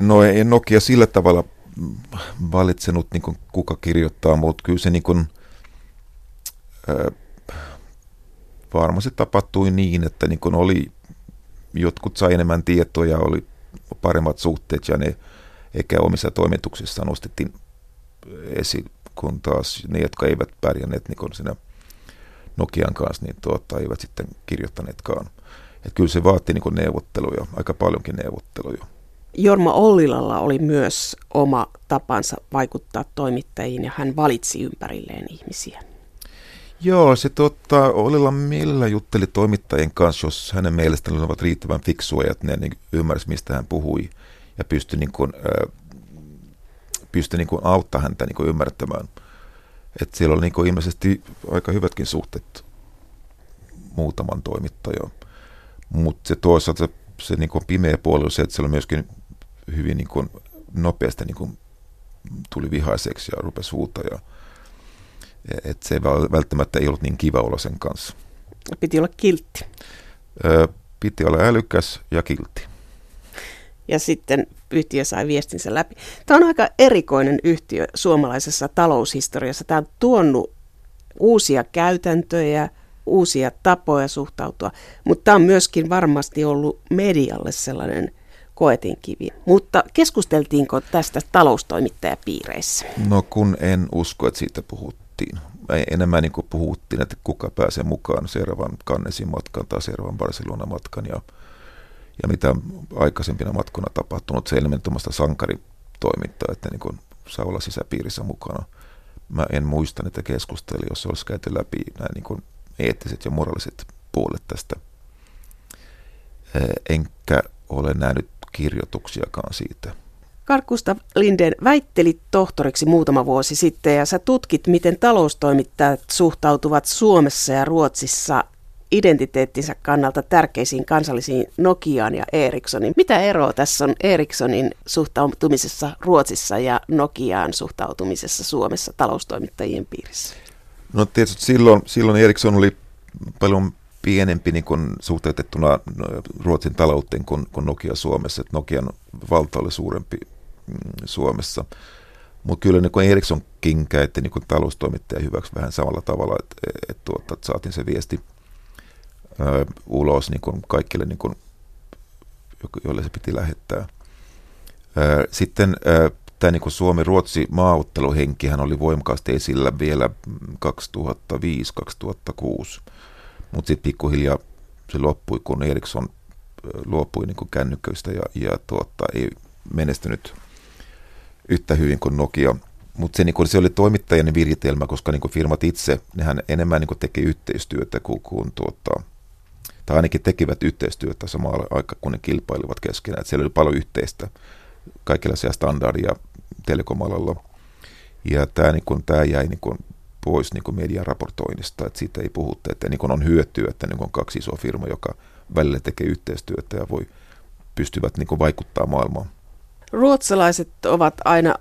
S2: No ei Nokia sillä tavalla valitsenut, niin kuin kuka kirjoittaa, mutta kyllä se niin kuin, varmasti tapahtui niin, että niin kuin oli, jotkut sai enemmän tietoja, oli paremmat suhteet ja ne eikä omissa toimituksissa nostettiin esiin, kun taas ne, jotka eivät pärjänneet niin siinä Nokian kanssa, niin tuota, eivät sitten kirjoittaneetkaan. Et kyllä se vaati niin neuvotteluja, aika paljonkin neuvotteluja.
S1: Jorma Ollilalla oli myös oma tapansa vaikuttaa toimittajiin ja hän valitsi ympärilleen ihmisiä.
S2: Joo, se tota, Ollila millä jutteli toimittajien kanssa, jos hänen mielestään olivat riittävän fiksuja, että ne niin ymmärsi, mistä hän puhui ja pystyi, niin kuin, äh, pystyi niin kuin auttaa häntä niin kuin ymmärtämään. Että siellä oli niin kuin ilmeisesti aika hyvätkin suhteet muutaman toimittajan. Mutta se toisaalta se, se niin kuin pimeä puoli on se, että siellä myöskin hyvin niin kuin nopeasti niin kuin tuli vihaiseksi ja rupesi huutaa. Ja, että se välttämättä ei ollut niin kiva olla sen kanssa.
S1: Piti olla kiltti.
S2: Ö, piti olla älykäs ja kiltti.
S1: Ja sitten yhtiö sai viestinsä läpi. Tämä on aika erikoinen yhtiö suomalaisessa taloushistoriassa. Tämä on tuonut uusia käytäntöjä, uusia tapoja suhtautua, mutta tämä on myöskin varmasti ollut medialle sellainen – koetinkivi. Mutta keskusteltiinko tästä taloustoimittajapiireissä?
S2: No kun en usko, että siitä puhuttiin. Enemmän niin kuin puhuttiin, että kuka pääsee mukaan seuraavan Kannesin matkan tai seuraavan Barcelona matkan ja, ja mitä aikaisempina matkona tapahtunut. Se elementumasta sankaritoimintaa, että niin kuin saa olla sisäpiirissä mukana. Mä en muista että keskusteli, jos olisi käyty läpi nämä niin kuin eettiset ja moraaliset puolet tästä. Enkä ole nähnyt kirjoituksiakaan siitä.
S1: Karkusta Linden väittelit tohtoriksi muutama vuosi sitten ja sä tutkit, miten taloustoimittajat suhtautuvat Suomessa ja Ruotsissa identiteettinsä kannalta tärkeisiin kansallisiin Nokiaan ja Ericssonin. Mitä eroa tässä on Ericssonin suhtautumisessa Ruotsissa ja Nokiaan suhtautumisessa Suomessa taloustoimittajien piirissä?
S2: No tietysti silloin, silloin Ericsson oli paljon pienempi niin kuin suhteutettuna Ruotsin talouteen kuin, kuin Nokia Suomessa. Että Nokian valta oli suurempi Suomessa. Mutta kyllä niin Ericssonkin käytti niin kuin taloustoimittaja hyväksi vähän samalla tavalla, että et, tuota, et saatiin se viesti ö, ulos niin kuin kaikille, niin kuin, joille se piti lähettää. Ö, sitten ö, tämä niin Suomi-Ruotsi maaotteluhenkihän oli voimakkaasti esillä vielä 2005-2006 mutta sitten pikkuhiljaa se loppui, kun Ericsson luopui niin kännyköistä ja, ja tuota, ei menestynyt yhtä hyvin kuin Nokia. Mutta se, niin se oli toimittajan viritelmä, koska niin firmat itse, nehän enemmän niin teki yhteistyötä kuin, kuin tuota, tai ainakin tekivät yhteistyötä samalla aikaa, kun ne kilpailivat keskenään. Et siellä oli paljon yhteistä, kaikenlaisia standardia telekomalalla. Ja tämä niin tämä jäi niin kuin pois niin kuin median raportoinnista, että siitä ei puhuta, että niin kuin on hyötyä, että niin kuin on kaksi isoa firmaa, joka välillä tekee yhteistyötä ja voi pystyvät niin kuin vaikuttaa maailmaan.
S1: Ruotsalaiset ovat aina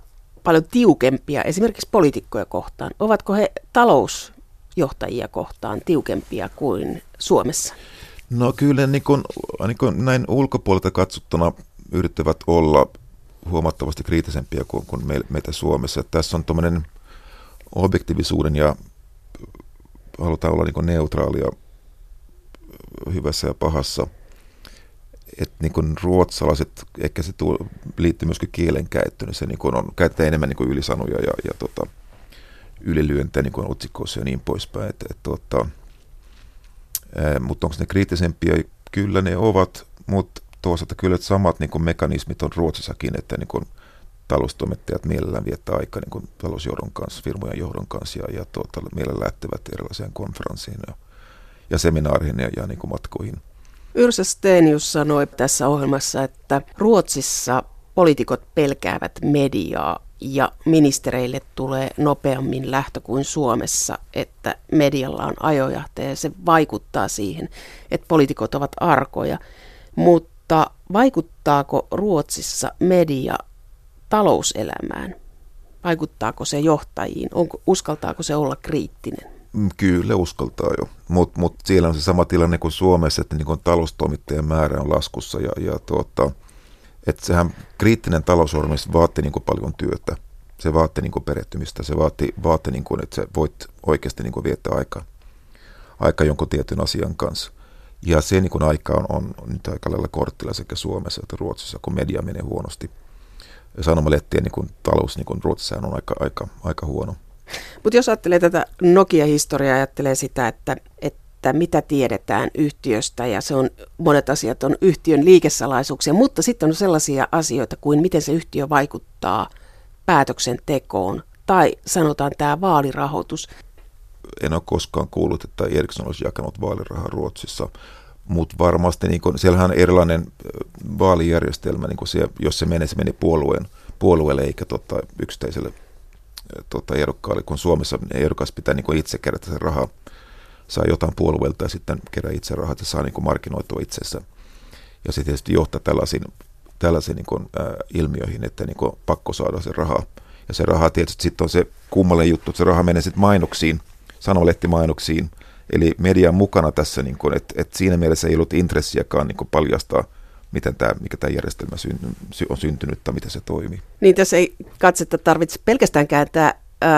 S1: paljon tiukempia esimerkiksi poliitikkoja kohtaan. Ovatko he talousjohtajia kohtaan tiukempia kuin Suomessa?
S2: No kyllä niin kuin, niin kuin näin ulkopuolelta katsottuna yrittävät olla huomattavasti kriittisempiä kuin, kuin meitä Suomessa. Tässä on tuommoinen objektiivisuuden ja halutaan olla niin neutraalia hyvässä ja pahassa. Että niin kuin ruotsalaiset, ehkä se tuo, liittyy myöskin kielenkäyttöön, niin se niin kuin on, käytetään enemmän niin kuin ylisanoja ja, ja tota, ylilyöntejä niin otsikoissa ja niin poispäin. Et, et, tota, ää, mutta onko ne kriittisempiä? Kyllä ne ovat, mutta toisaalta kyllä samat niin kuin mekanismit on Ruotsissakin, että niin kuin taloustoimittajat mielellään viettää aikaa niin talousjohdon kanssa, firmojen johdon kanssa ja, ja tuota, mielellään lähtevät erilaiseen konferenssiin ja, ja seminaariin ja, ja niin kuin matkoihin.
S1: Yrsä Stenius sanoi tässä ohjelmassa, että Ruotsissa poliitikot pelkäävät mediaa ja ministereille tulee nopeammin lähtö kuin Suomessa, että medialla on ajojahte ja se vaikuttaa siihen, että poliitikot ovat arkoja. Mutta vaikuttaako Ruotsissa media talouselämään? Vaikuttaako se johtajiin? Onko, uskaltaako se olla kriittinen?
S2: Mm, kyllä uskaltaa jo, mutta mut siellä on se sama tilanne kuin Suomessa, että niin taloustoimittajien määrä on laskussa ja, ja tuota, että sehän kriittinen talousorganismi vaatii niin paljon työtä. Se vaatii niin perehtymistä, se vaatii, vaatii niin kuin, että sä voit oikeasti niin viettää aikaa aika jonkun tietyn asian kanssa. Ja se niin aika on, on nyt aika lailla korttilla sekä Suomessa että Ruotsissa, kun media menee huonosti. Sanomalehtien niin talous niin Ruotsissa on aika, aika, aika huono.
S1: Mutta jos ajattelee tätä Nokia-historiaa, ajattelee sitä, että, että mitä tiedetään yhtiöstä ja se on, monet asiat on yhtiön liikesalaisuuksia, mutta sitten on sellaisia asioita kuin miten se yhtiö vaikuttaa päätöksentekoon tai sanotaan tämä vaalirahoitus.
S2: En ole koskaan kuullut, että Ericsson olisi jakanut vaalirahaa Ruotsissa, mutta varmasti niin kun, siellähän on erilainen vaalijärjestelmä, niin se, jos se menee, se meni puolueen, puolueelle eikä tota, yksittäiselle tota, ehdokkaalle, kun Suomessa ehdokas pitää niin itse kerätä sen rahaa, saa jotain puolueelta ja sitten kerää itse rahat ja saa niin markkinoitua itsessä. Ja se tietysti johtaa tällaisiin, tällaisiin niin kuin, ää, ilmiöihin, että niin kuin, pakko saada se rahaa. Ja se raha tietysti sitten on se kummallinen juttu, että se raha menee sitten mainoksiin, sanomalehtimainoksiin, eli median mukana tässä, niin kuin, että, että siinä mielessä ei ollut intressiäkaan niin kuin paljastaa – miten tämä, mikä tämä järjestelmä on syntynyt tai miten se toimii.
S1: Niin tässä ei katsetta tarvitse pelkästään kääntää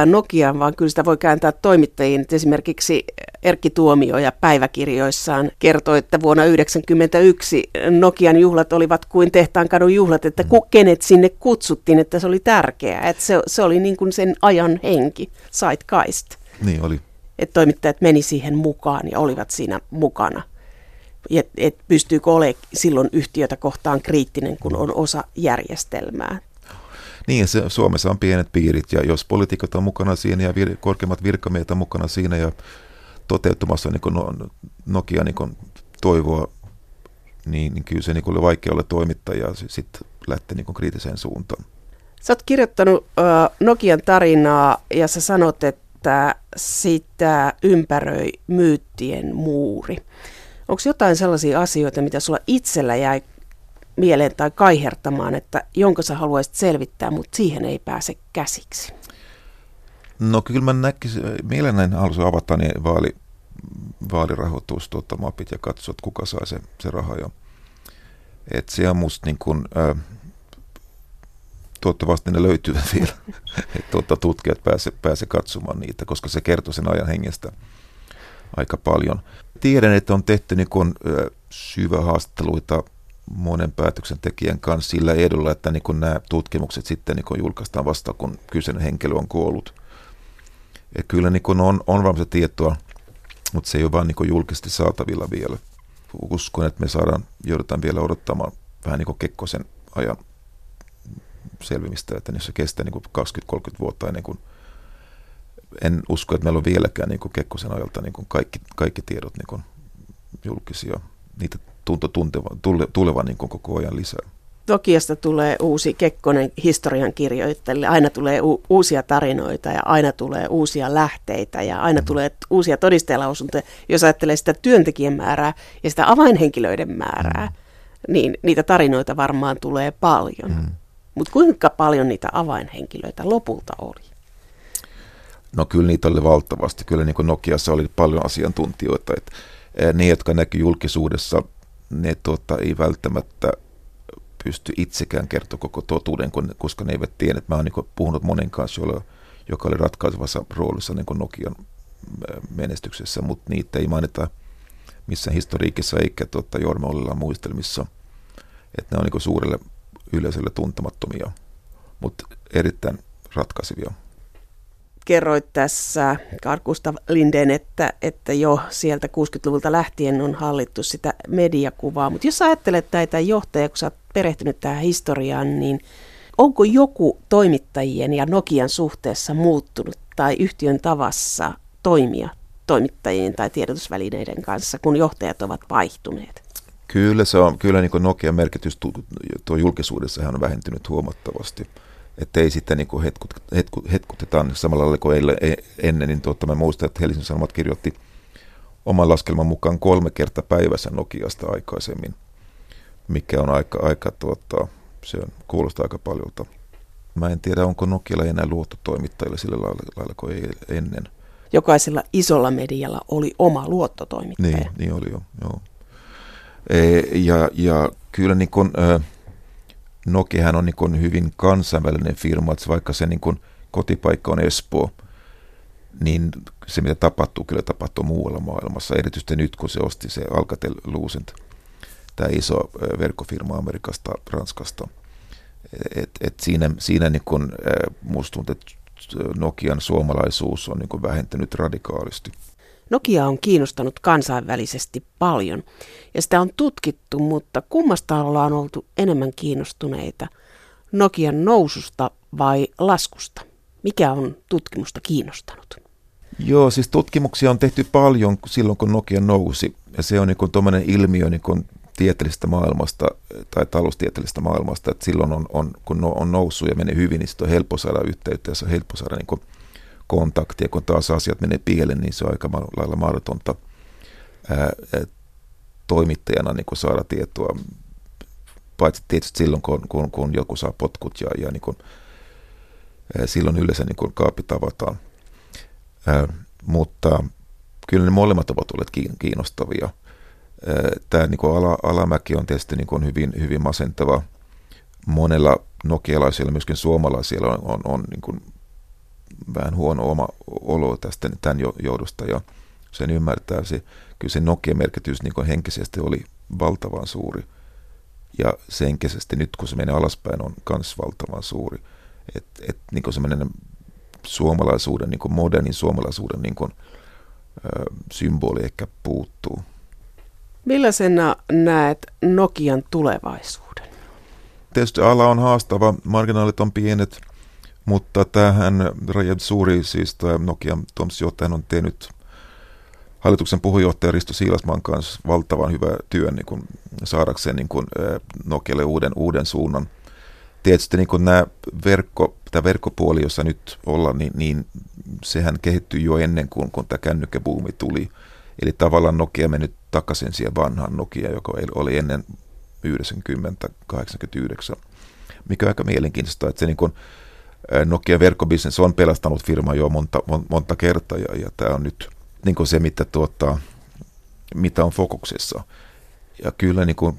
S1: Nokiaan, vaan kyllä sitä voi kääntää toimittajiin. Esimerkiksi Erkki Tuomio ja päiväkirjoissaan kertoi, että vuonna 1991 Nokian juhlat olivat kuin Tehtaankadun juhlat, että mm. kenet sinne kutsuttiin, että se oli tärkeää. Että se, se oli niin kuin sen ajan henki, zeitgeist.
S2: Niin oli.
S1: Että toimittajat meni siihen mukaan ja olivat siinä mukana et, et pystyykö olemaan silloin yhtiötä kohtaan kriittinen, kun on osa järjestelmää.
S2: Niin, se, Suomessa on pienet piirit ja jos poliitikot on mukana siinä ja vir, korkeimmat virkamiehet on mukana siinä ja toteuttamassa niin no, Nokia niin toivoa, niin, niin kyllä se niin oli vaikea olla toimittaja ja sitten lähteä niin kriittiseen suuntaan.
S1: Sä oot kirjoittanut uh, Nokian tarinaa ja sä sanot, että sitä ympäröi myyttien muuri. Onko jotain sellaisia asioita, mitä sulla itsellä jäi mieleen tai kaihertamaan, että jonka sä haluaisit selvittää, mutta siihen ei pääse käsiksi?
S2: No kyllä mä näkisin, mielelläni haluaisin avata niin vaali, vaalirahoitus, tuota, mapit ja katsoa, että kuka sai se, se raha. Ja, et se on musta niin kuin, äh, toivottavasti ne löytyvät vielä, että tuota, tutkijat pääse, pääse katsomaan niitä, koska se kertoo sen ajan hengestä aika paljon. Tiedän, että on tehty niin kuin, syvä haastatteluita monen päätöksentekijän kanssa sillä edulla, että niin kuin nämä tutkimukset sitten niin kuin julkaistaan vasta, kun kyseinen henkilö on kuollut. Ja kyllä niin kuin on, on varmasti tietoa, mutta se ei ole vain niin julkisesti saatavilla vielä. Uskon, että me saadaan, joudutaan vielä odottamaan vähän niin kuin Kekkosen ajan selvimistä, että se kestää niin 20-30 vuotta ennen kuin en usko, että meillä on vieläkään niin kuin Kekkosen ajalta niin kuin kaikki, kaikki tiedot niin kuin julkisia. Niitä tuntuu tuntevan, tule, tulevan niin kuin koko ajan lisää.
S1: Nokiasta tulee uusi Kekkonen historian kirjoittajille. Aina tulee u- uusia tarinoita ja aina tulee uusia lähteitä ja aina mm. tulee uusia todistajalausuntoja. Jos ajattelee sitä työntekijän määrää ja sitä avainhenkilöiden määrää, mm. niin niitä tarinoita varmaan tulee paljon. Mm. Mutta kuinka paljon niitä avainhenkilöitä lopulta oli?
S2: No kyllä niitä oli valtavasti. Kyllä niin Nokiassa oli paljon asiantuntijoita. Että ne, jotka näkyy julkisuudessa, ne tuota, ei välttämättä pysty itsekään kertoa koko totuuden, koska ne eivät tiedä. Mä oon niin puhunut monen kanssa, jolla, joka oli ratkaisevassa roolissa niin kuin Nokian menestyksessä, mutta niitä ei mainita missään historiikissa eikä tuota, Jorma Ollilan muistelmissa. että ne on niin suurelle yleisölle tuntemattomia, mutta erittäin ratkaisivia
S1: kerroit tässä, Carl Gustav Linden, että, että jo sieltä 60-luvulta lähtien on hallittu sitä mediakuvaa. Mutta jos ajattelet näitä johtajia, kun sä oot perehtynyt tähän historiaan, niin onko joku toimittajien ja Nokian suhteessa muuttunut tai yhtiön tavassa toimia toimittajien tai tiedotusvälineiden kanssa, kun johtajat ovat vaihtuneet?
S2: Kyllä, se on, kyllä niin Nokian merkitys tuo julkisuudessa on vähentynyt huomattavasti että ei sitten niin hetkut, hetkut, hetkutetaan samalla lailla kuin e, ennen, niin tuotta, mä muistan, että Helsingin Sanomat kirjoitti oman laskelman mukaan kolme kertaa päivässä Nokiasta aikaisemmin, mikä on aika, aika tuota, se kuulostaa aika paljolta. Mä en tiedä, onko Nokialla enää luottotoimittajille sillä lailla, lailla kuin ei ennen.
S1: Jokaisella isolla medialla oli oma luottotoimittaja.
S2: Niin, niin oli jo, joo. E, ja, ja kyllä niin kun, äh, Nokiahan on niin hyvin kansainvälinen firma, että vaikka se niin kotipaikka on Espoo, niin se mitä tapahtuu, kyllä tapahtuu muualla maailmassa. Erityisesti nyt, kun se osti se Alcatel Lucent, tämä iso verkkofirma Amerikasta, Ranskasta. Et, et siinä siinä niin kun, musta tuntuu, että Nokian suomalaisuus on niin vähentynyt radikaalisti.
S1: Nokia on kiinnostanut kansainvälisesti paljon ja sitä on tutkittu, mutta kummasta ollaan oltu enemmän kiinnostuneita? Nokian noususta vai laskusta? Mikä on tutkimusta kiinnostanut?
S2: Joo, siis tutkimuksia on tehty paljon silloin, kun Nokia nousi. Ja se on niin tuommoinen ilmiö niin kuin tieteellisestä maailmasta tai taloustieteellisestä maailmasta, että silloin on, on, kun on noussut ja menee hyvin, niin on helppo saada yhteyttä ja se on helppo saada niin kontaktia, kun taas asiat menee pieleen, niin se on aika lailla mahdotonta ää, toimittajana niin kuin saada tietoa, paitsi tietysti silloin, kun, kun, kun joku saa potkut ja, ja niin kuin, ää, silloin yleensä niin kuin kaapi tavataan. Ää, mutta kyllä ne molemmat ovat olleet kiinnostavia. Tämä niin kuin ala, alamäki on tietysti niin kuin hyvin, hyvin masentava. Monella nokialaisilla, myöskin suomalaisilla on, on, on niin kuin vähän huono oma olo tästä tämän johdosta ja sen ymmärtää. Se, kyllä se Nokia-merkitys niin henkisesti oli valtavan suuri ja se henkisesti nyt kun se menee alaspäin on myös valtavan suuri. Että et, niin semmoinen suomalaisuuden, niin modernin suomalaisuuden niin kuin, ö, symboli ehkä puuttuu.
S1: Millaisena näet Nokian tulevaisuuden?
S2: Tietysti ala on haastava, marginaalit on pienet, mutta tähän Rajab Suuri, siis tämä Nokian toimitusjohtaja on tehnyt hallituksen puheenjohtaja Risto Siilasmaan kanssa valtavan hyvä työn niin kuin saadakseen niin kuin Nokialle uuden, uuden suunnan. Tietysti niin kuin nämä verkko, tämä verkkopuoli, jossa nyt ollaan, niin, niin sehän kehittyi jo ennen kuin, kun tämä kännykkäbuumi tuli. Eli tavallaan Nokia meni takaisin siihen vanhaan Nokia, joka oli ennen 90-89, mikä on aika mielenkiintoista, että se niin kuin, Nokia verkkobisnes on pelastanut firmaa jo monta, monta kertaa ja, ja tämä on nyt niin kuin se, mitä, tuottaa, mitä on fokuksessa. Ja kyllä niin kuin,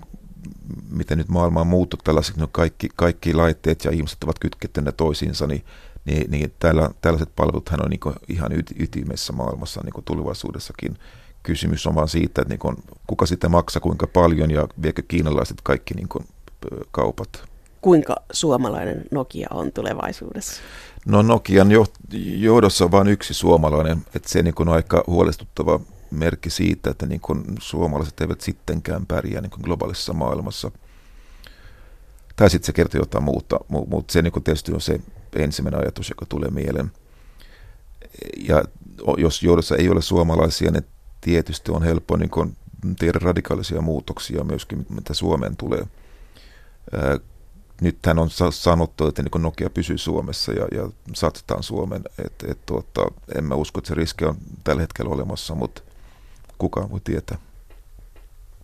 S2: miten nyt maailma on muuttunut tällaiset, no kaikki, kaikki laitteet ja ihmiset ovat kytkettyneet toisiinsa, niin, niin, niin tällä, tällaiset palveluthan on niin kuin ihan yti, ytimessä maailmassa niin kuin tulevaisuudessakin. Kysymys on vaan siitä, että niin kuin, kuka sitä maksaa, kuinka paljon ja viekö kiinalaiset kaikki niin kuin, kaupat
S1: kuinka suomalainen Nokia on tulevaisuudessa?
S2: No Nokian johdossa on vain yksi suomalainen, että se niin on aika huolestuttava merkki siitä, että niin kuin suomalaiset eivät sittenkään pärjää niin kuin globaalissa maailmassa. Tai sitten se kertoo jotain muuta, mutta se niin kuin tietysti on se ensimmäinen ajatus, joka tulee mieleen. Ja jos johdossa ei ole suomalaisia, niin tietysti on helppo niin kuin tehdä radikaalisia muutoksia myöskin, mitä Suomeen tulee nythän on sanottu, että niin Nokia pysyy Suomessa ja, ja satsataan Suomen. Et, et, tuota, en mä usko, että se riski on tällä hetkellä olemassa, mutta kukaan voi tietää.